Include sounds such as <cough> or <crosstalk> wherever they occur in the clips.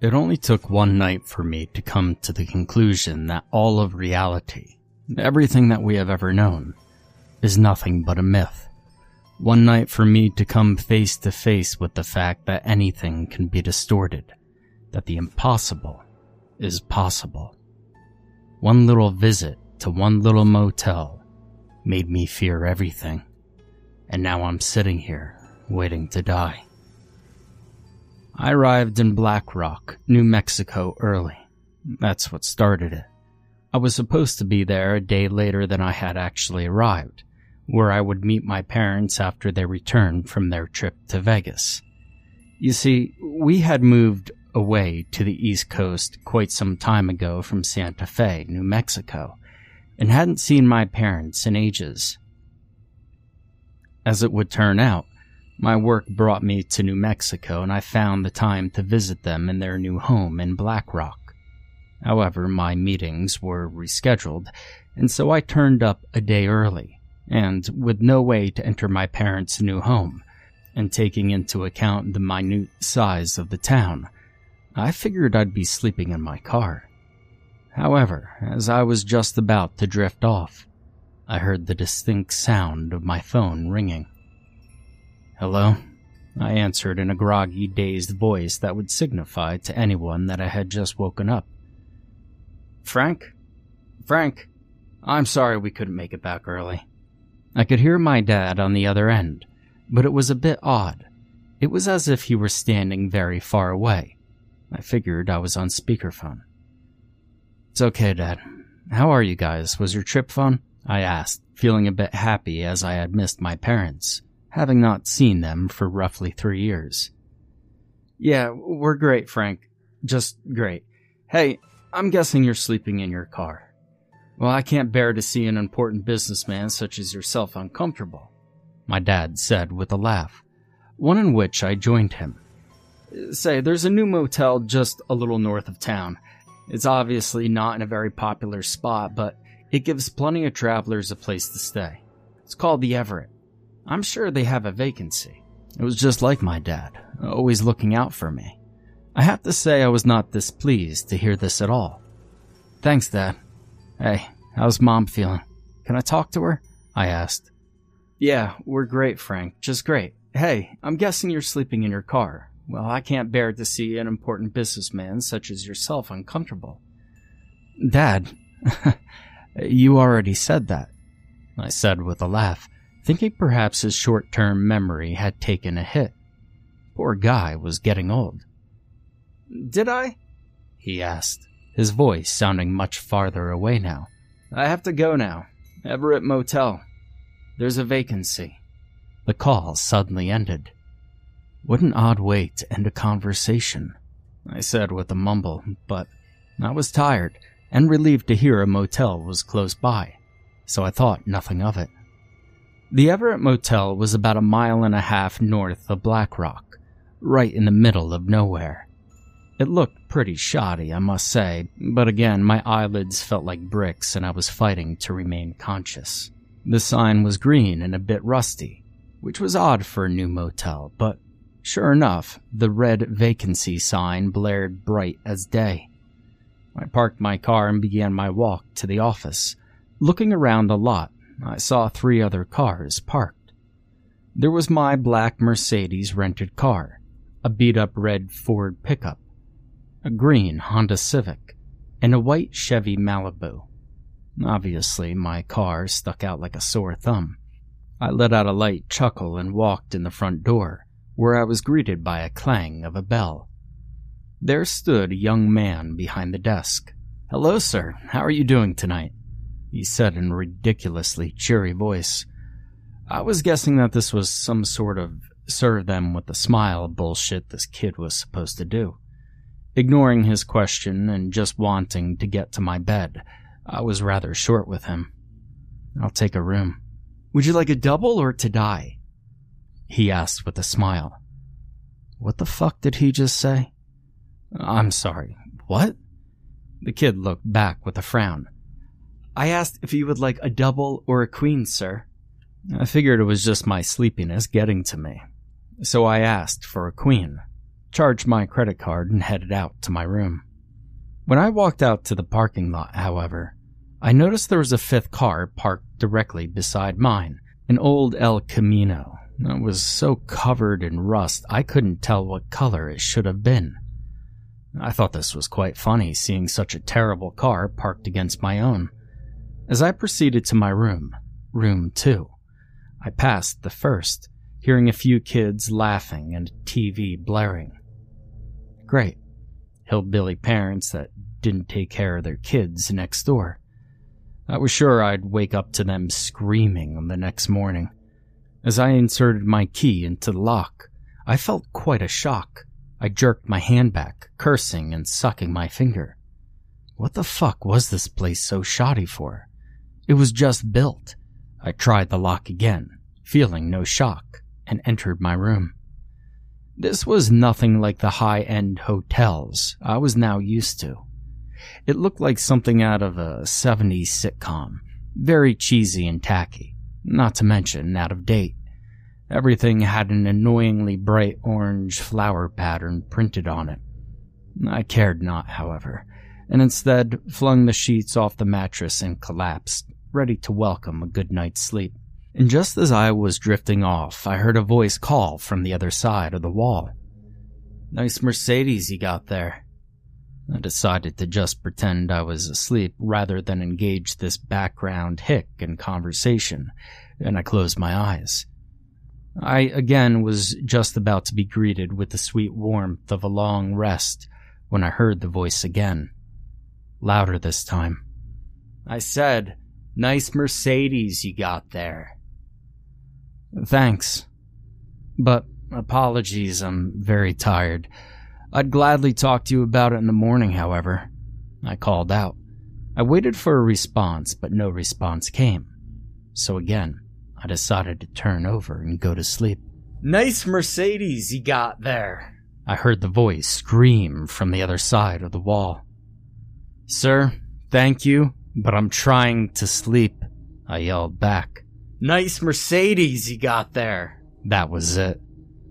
It only took one night for me to come to the conclusion that all of reality, everything that we have ever known, is nothing but a myth. One night for me to come face to face with the fact that anything can be distorted, that the impossible is possible. One little visit to one little motel made me fear everything, and now I'm sitting here waiting to die. I arrived in Black Rock, New Mexico early. That's what started it. I was supposed to be there a day later than I had actually arrived, where I would meet my parents after they returned from their trip to Vegas. You see, we had moved away to the East Coast quite some time ago from Santa Fe, New Mexico, and hadn't seen my parents in ages. As it would turn out, my work brought me to New Mexico and I found the time to visit them in their new home in Black Rock. However, my meetings were rescheduled, and so I turned up a day early, and with no way to enter my parents' new home, and taking into account the minute size of the town, I figured I'd be sleeping in my car. However, as I was just about to drift off, I heard the distinct sound of my phone ringing. Hello? I answered in a groggy, dazed voice that would signify to anyone that I had just woken up. Frank? Frank? I'm sorry we couldn't make it back early. I could hear my dad on the other end, but it was a bit odd. It was as if he were standing very far away. I figured I was on speakerphone. It's okay, Dad. How are you guys? Was your trip fun? I asked, feeling a bit happy as I had missed my parents having not seen them for roughly three years. Yeah, we're great, Frank. Just great. Hey, I'm guessing you're sleeping in your car. Well, I can't bear to see an important businessman such as yourself uncomfortable, my dad said with a laugh, one in which I joined him. Say, there's a new motel just a little north of town. It's obviously not in a very popular spot, but it gives plenty of travelers a place to stay. It's called the Everett. I'm sure they have a vacancy. It was just like my dad, always looking out for me. I have to say I was not displeased to hear this at all. Thanks, Dad. Hey, how's Mom feeling? Can I talk to her? I asked. Yeah, we're great, Frank. Just great. Hey, I'm guessing you're sleeping in your car. Well, I can't bear to see an important businessman such as yourself uncomfortable. Dad, <laughs> you already said that, I said with a laugh thinking perhaps his short term memory had taken a hit. Poor guy was getting old. Did I? he asked, his voice sounding much farther away now. I have to go now. Everett Motel. There's a vacancy. The call suddenly ended. What an odd way to end a conversation, I said with a mumble, but I was tired and relieved to hear a motel was close by, so I thought nothing of it. The Everett Motel was about a mile and a half north of Black Rock, right in the middle of nowhere. It looked pretty shoddy, I must say, but again, my eyelids felt like bricks and I was fighting to remain conscious. The sign was green and a bit rusty, which was odd for a new motel, but sure enough, the red vacancy sign blared bright as day. I parked my car and began my walk to the office, looking around the lot I saw three other cars parked. There was my black Mercedes rented car, a beat up red Ford pickup, a green Honda Civic, and a white Chevy Malibu. Obviously, my car stuck out like a sore thumb. I let out a light chuckle and walked in the front door, where I was greeted by a clang of a bell. There stood a young man behind the desk. Hello, sir. How are you doing tonight? He said in a ridiculously cheery voice. I was guessing that this was some sort of serve them with a smile bullshit this kid was supposed to do. Ignoring his question and just wanting to get to my bed, I was rather short with him. I'll take a room. Would you like a double or to die? He asked with a smile. What the fuck did he just say? I'm sorry. What? The kid looked back with a frown. I asked if you would like a double or a queen, sir. I figured it was just my sleepiness getting to me. So I asked for a queen. charged my credit card, and headed out to my room. When I walked out to the parking lot, however, I noticed there was a fifth car parked directly beside mine, an old El Camino that was so covered in rust I couldn't tell what color it should have been. I thought this was quite funny, seeing such a terrible car parked against my own. As I proceeded to my room, room two, I passed the first, hearing a few kids laughing and TV blaring. Great. Hillbilly parents that didn't take care of their kids next door. I was sure I'd wake up to them screaming on the next morning. As I inserted my key into the lock, I felt quite a shock. I jerked my hand back, cursing and sucking my finger. What the fuck was this place so shoddy for? It was just built. I tried the lock again, feeling no shock, and entered my room. This was nothing like the high end hotels I was now used to. It looked like something out of a 70s sitcom, very cheesy and tacky, not to mention out of date. Everything had an annoyingly bright orange flower pattern printed on it. I cared not, however, and instead flung the sheets off the mattress and collapsed, ready to welcome a good night's sleep. And just as I was drifting off, I heard a voice call from the other side of the wall. Nice Mercedes you got there. I decided to just pretend I was asleep rather than engage this background hick in conversation, and I closed my eyes. I again was just about to be greeted with the sweet warmth of a long rest when I heard the voice again. Louder this time. I said, Nice Mercedes you got there. Thanks. But apologies, I'm very tired. I'd gladly talk to you about it in the morning, however. I called out. I waited for a response, but no response came. So again, I decided to turn over and go to sleep. Nice Mercedes you got there. I heard the voice scream from the other side of the wall. Sir, thank you, but I'm trying to sleep, I yelled back. Nice Mercedes you got there. That was it.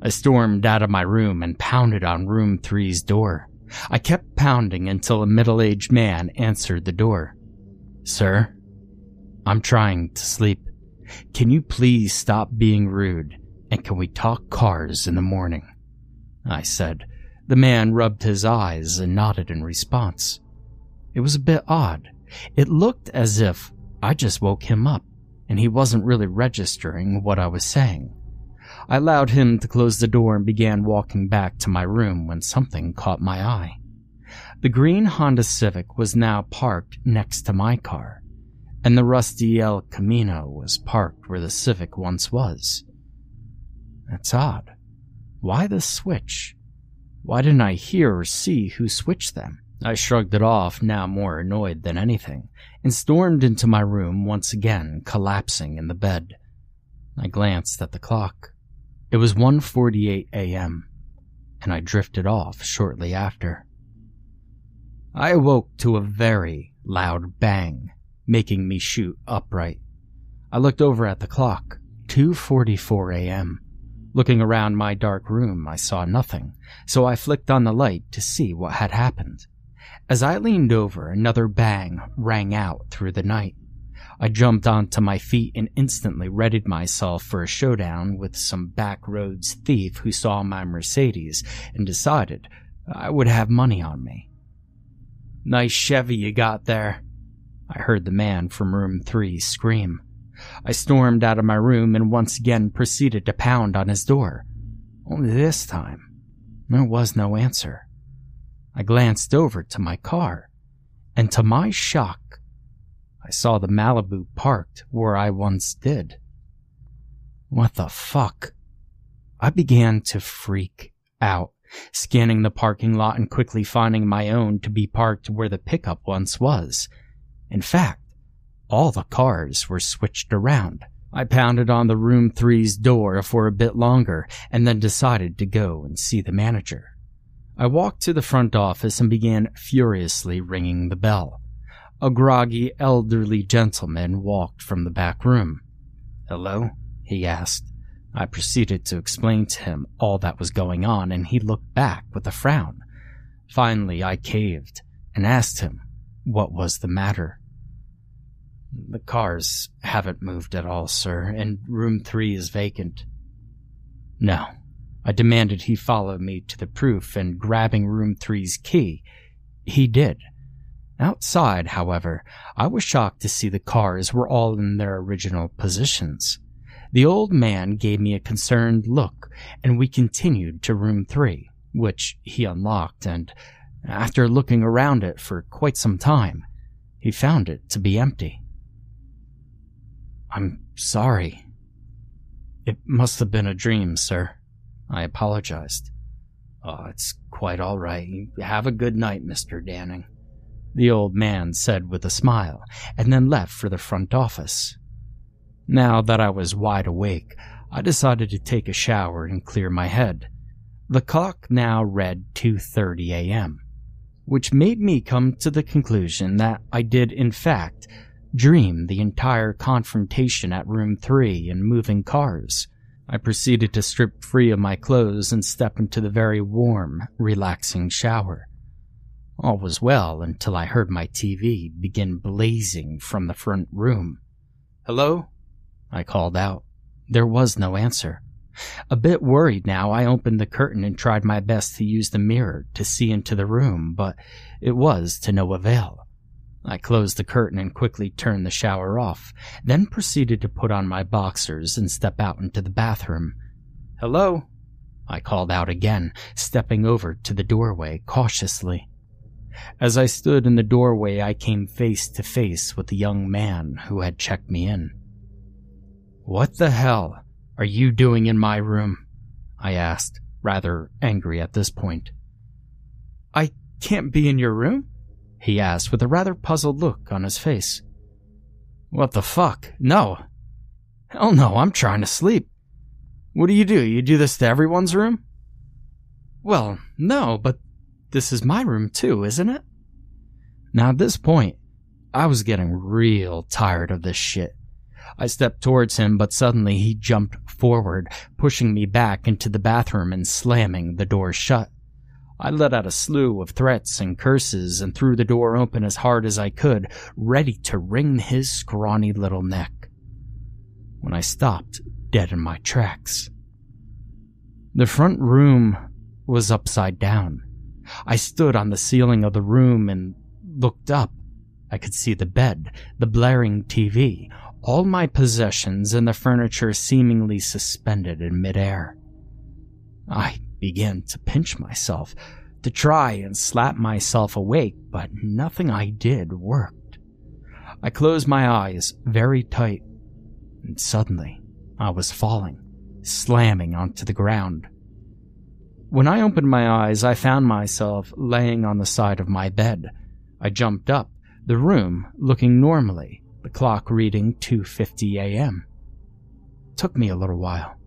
I stormed out of my room and pounded on room three's door. I kept pounding until a middle aged man answered the door. Sir, I'm trying to sleep. Can you please stop being rude and can we talk cars in the morning? I said. The man rubbed his eyes and nodded in response. It was a bit odd. It looked as if I just woke him up and he wasn't really registering what I was saying. I allowed him to close the door and began walking back to my room when something caught my eye. The green Honda Civic was now parked next to my car and the rusty El Camino was parked where the Civic once was. That's odd. Why the switch? Why didn't I hear or see who switched them? I shrugged it off, now more annoyed than anything, and stormed into my room once again, collapsing in the bed. I glanced at the clock. It was 1:48 a.m., and I drifted off shortly after. I awoke to a very loud bang making me shoot upright. I looked over at the clock, 2:44 a.m. Looking around my dark room, I saw nothing, so I flicked on the light to see what had happened. As I leaned over, another bang rang out through the night. I jumped onto my feet and instantly readied myself for a showdown with some backroads thief who saw my Mercedes and decided I would have money on me. Nice Chevy you got there, I heard the man from room three scream. I stormed out of my room and once again proceeded to pound on his door. Only this time, there was no answer. I glanced over to my car, and to my shock, I saw the Malibu parked where I once did. What the fuck? I began to freak out, scanning the parking lot and quickly finding my own to be parked where the pickup once was. In fact, all the cars were switched around. I pounded on the room three's door for a bit longer and then decided to go and see the manager. I walked to the front office and began furiously ringing the bell. A groggy, elderly gentleman walked from the back room. Hello? he asked. I proceeded to explain to him all that was going on, and he looked back with a frown. Finally, I caved and asked him what was the matter. The cars haven't moved at all, sir, and room three is vacant. No. I demanded he follow me to the proof, and grabbing room three's key, he did. Outside, however, I was shocked to see the cars were all in their original positions. The old man gave me a concerned look, and we continued to room three, which he unlocked, and after looking around it for quite some time, he found it to be empty. I'm sorry. It must have been a dream, sir. I apologized. Oh, it's quite all right. Have a good night, Mr. Danning. The old man said with a smile, and then left for the front office. Now that I was wide awake, I decided to take a shower and clear my head. The clock now read 2:30 a.m., which made me come to the conclusion that I did in fact dream the entire confrontation at room 3 and moving cars. I proceeded to strip free of my clothes and step into the very warm, relaxing shower. All was well until I heard my TV begin blazing from the front room. Hello? I called out. There was no answer. A bit worried now, I opened the curtain and tried my best to use the mirror to see into the room, but it was to no avail. I closed the curtain and quickly turned the shower off, then proceeded to put on my boxers and step out into the bathroom. Hello? I called out again, stepping over to the doorway cautiously. As I stood in the doorway, I came face to face with the young man who had checked me in. What the hell are you doing in my room? I asked, rather angry at this point. I can't be in your room? He asked with a rather puzzled look on his face. What the fuck? No. Hell no, I'm trying to sleep. What do you do? You do this to everyone's room? Well, no, but this is my room too, isn't it? Now at this point, I was getting real tired of this shit. I stepped towards him, but suddenly he jumped forward, pushing me back into the bathroom and slamming the door shut. I let out a slew of threats and curses and threw the door open as hard as I could, ready to wring his scrawny little neck. When I stopped dead in my tracks. The front room was upside down. I stood on the ceiling of the room and looked up. I could see the bed, the blaring TV, all my possessions and the furniture seemingly suspended in midair. I began to pinch myself, to try and slap myself awake, but nothing I did worked. I closed my eyes very tight, and suddenly I was falling, slamming onto the ground. When I opened my eyes, I found myself laying on the side of my bed. I jumped up, the room looking normally, the clock reading 2:50 a.m. Took me a little while,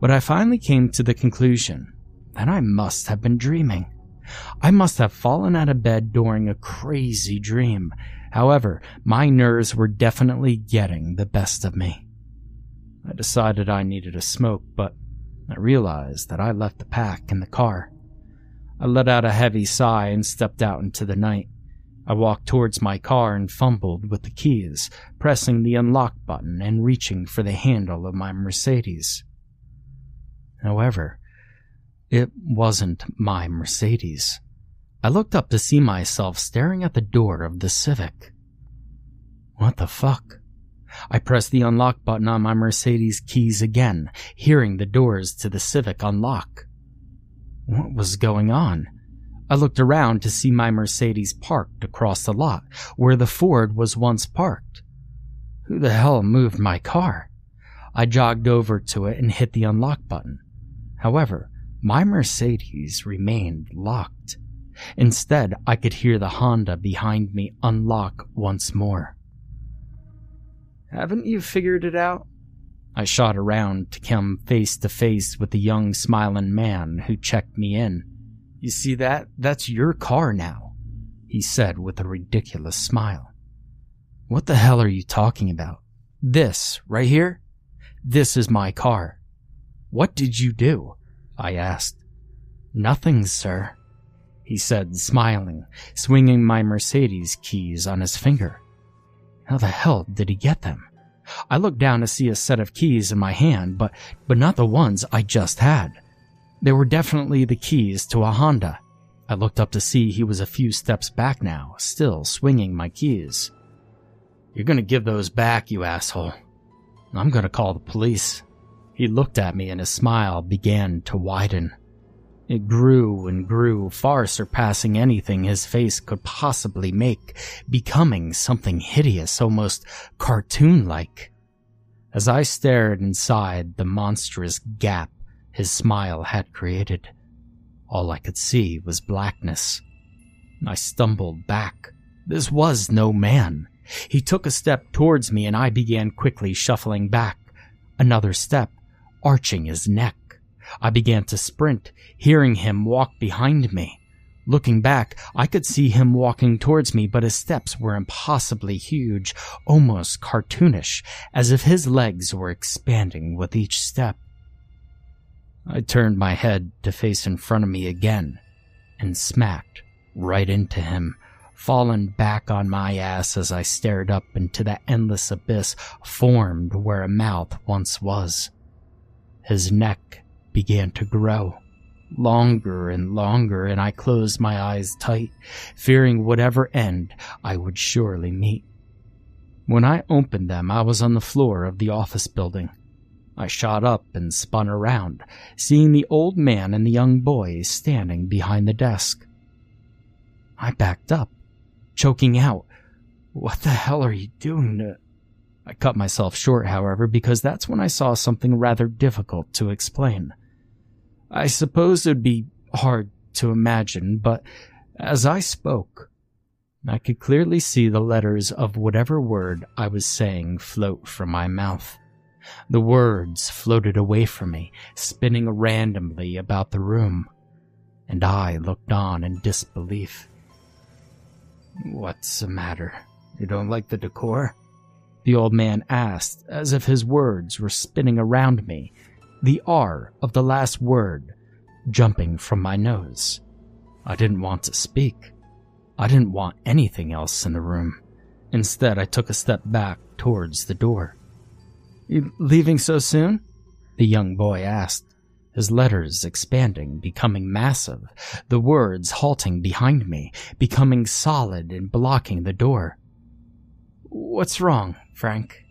but I finally came to the conclusion that I must have been dreaming. I must have fallen out of bed during a crazy dream. However, my nerves were definitely getting the best of me. I decided I needed a smoke, but I realized that I left the pack in the car. I let out a heavy sigh and stepped out into the night. I walked towards my car and fumbled with the keys, pressing the unlock button and reaching for the handle of my Mercedes. However, it wasn't my Mercedes. I looked up to see myself staring at the door of the Civic. What the fuck? I pressed the unlock button on my Mercedes keys again, hearing the doors to the Civic unlock. What was going on? I looked around to see my Mercedes parked across the lot where the Ford was once parked. Who the hell moved my car? I jogged over to it and hit the unlock button. However, my Mercedes remained locked. Instead, I could hear the Honda behind me unlock once more. Haven't you figured it out? I shot around to come face to face with the young smiling man who checked me in. You see that? That's your car now, he said with a ridiculous smile. What the hell are you talking about? This, right here? This is my car. What did you do? I asked. Nothing, sir, he said, smiling, swinging my Mercedes keys on his finger. How the hell did he get them? I looked down to see a set of keys in my hand, but, but not the ones I just had. They were definitely the keys to a Honda. I looked up to see he was a few steps back now, still swinging my keys. You're gonna give those back, you asshole. I'm gonna call the police. He looked at me and his smile began to widen. It grew and grew, far surpassing anything his face could possibly make, becoming something hideous, almost cartoon like. As I stared inside the monstrous gap his smile had created, all I could see was blackness. I stumbled back. This was no man. He took a step towards me and I began quickly shuffling back. Another step, arching his neck. I began to sprint, hearing him walk behind me. Looking back, I could see him walking towards me, but his steps were impossibly huge, almost cartoonish, as if his legs were expanding with each step. I turned my head to face in front of me again and smacked right into him, fallen back on my ass as I stared up into the endless abyss formed where a mouth once was. His neck began to grow. Longer and longer, and I closed my eyes tight, fearing whatever end I would surely meet. When I opened them, I was on the floor of the office building. I shot up and spun around, seeing the old man and the young boy standing behind the desk. I backed up, choking out, What the hell are you doing to. I cut myself short, however, because that's when I saw something rather difficult to explain. I suppose it would be hard to imagine, but as I spoke, I could clearly see the letters of whatever word I was saying float from my mouth. The words floated away from me, spinning randomly about the room, and I looked on in disbelief. What's the matter? You don't like the decor? The old man asked, as if his words were spinning around me the R of the last word jumping from my nose. I didn't want to speak. I didn't want anything else in the room. Instead, I took a step back towards the door. You leaving so soon? The young boy asked, his letters expanding, becoming massive, the words halting behind me, becoming solid and blocking the door. What's wrong, Frank?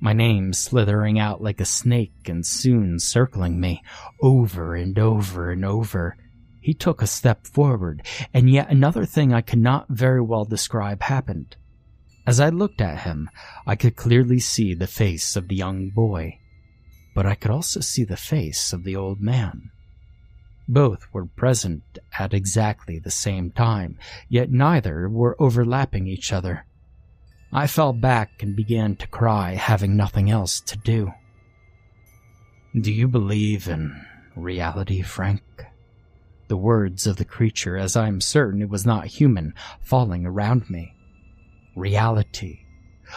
my name slithering out like a snake and soon circling me over and over and over. He took a step forward, and yet another thing I could not very well describe happened. As I looked at him, I could clearly see the face of the young boy, but I could also see the face of the old man. Both were present at exactly the same time, yet neither were overlapping each other. I fell back and began to cry, having nothing else to do. Do you believe in reality, Frank? The words of the creature, as I am certain it was not human, falling around me. Reality,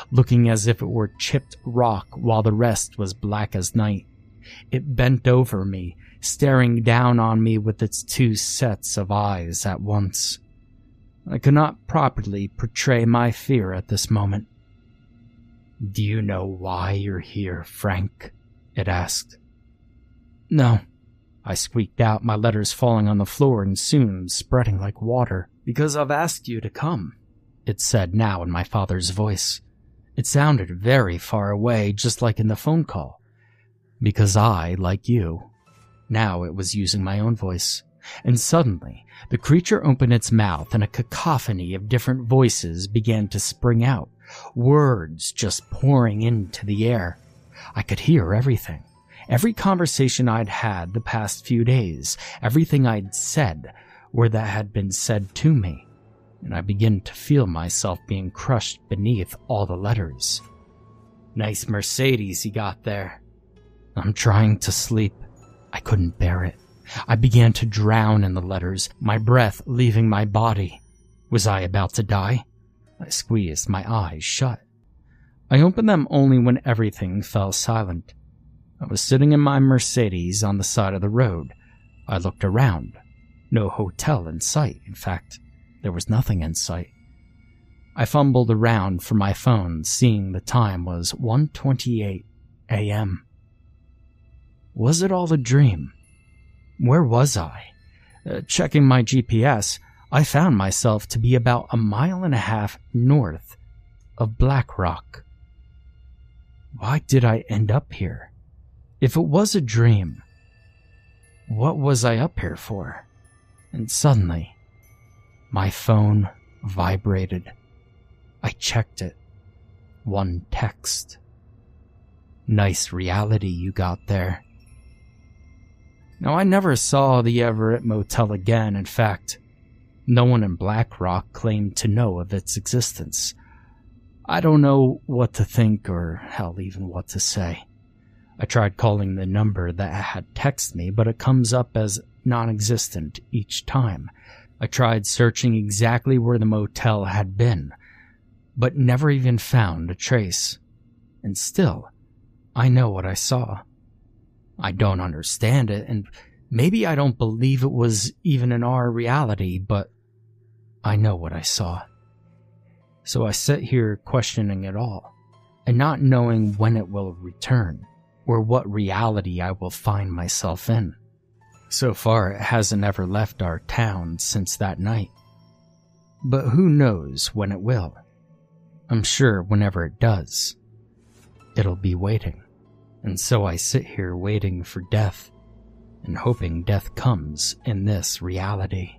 looking as if it were chipped rock while the rest was black as night. It bent over me, staring down on me with its two sets of eyes at once. I could not properly portray my fear at this moment. Do you know why you're here, Frank? It asked. No. I squeaked out, my letters falling on the floor and soon spreading like water. Because I've asked you to come, it said now in my father's voice. It sounded very far away, just like in the phone call. Because I, like you, now it was using my own voice and suddenly the creature opened its mouth and a cacophony of different voices began to spring out, words just pouring into the air. I could hear everything. Every conversation I'd had the past few days, everything I'd said, or that had been said to me, and I began to feel myself being crushed beneath all the letters. Nice Mercedes he got there. I'm trying to sleep. I couldn't bear it. I began to drown in the letters, my breath leaving my body. Was I about to die? I squeezed my eyes shut. I opened them only when everything fell silent. I was sitting in my Mercedes on the side of the road. I looked around. No hotel in sight. In fact, there was nothing in sight. I fumbled around for my phone, seeing the time was 1:28 a.m. Was it all a dream? Where was I? Uh, checking my GPS, I found myself to be about a mile and a half north of Black Rock. Why did I end up here? If it was a dream, what was I up here for? And suddenly, my phone vibrated. I checked it. One text. Nice reality you got there. Now, I never saw the Everett Motel again. In fact, no one in Black Rock claimed to know of its existence. I don't know what to think or hell even what to say. I tried calling the number that had texted me, but it comes up as non-existent each time. I tried searching exactly where the motel had been, but never even found a trace. And still, I know what I saw. I don't understand it, and maybe I don't believe it was even in our reality, but I know what I saw. So I sit here questioning it all, and not knowing when it will return, or what reality I will find myself in. So far, it hasn't ever left our town since that night. But who knows when it will? I'm sure whenever it does, it'll be waiting. And so I sit here waiting for death and hoping death comes in this reality.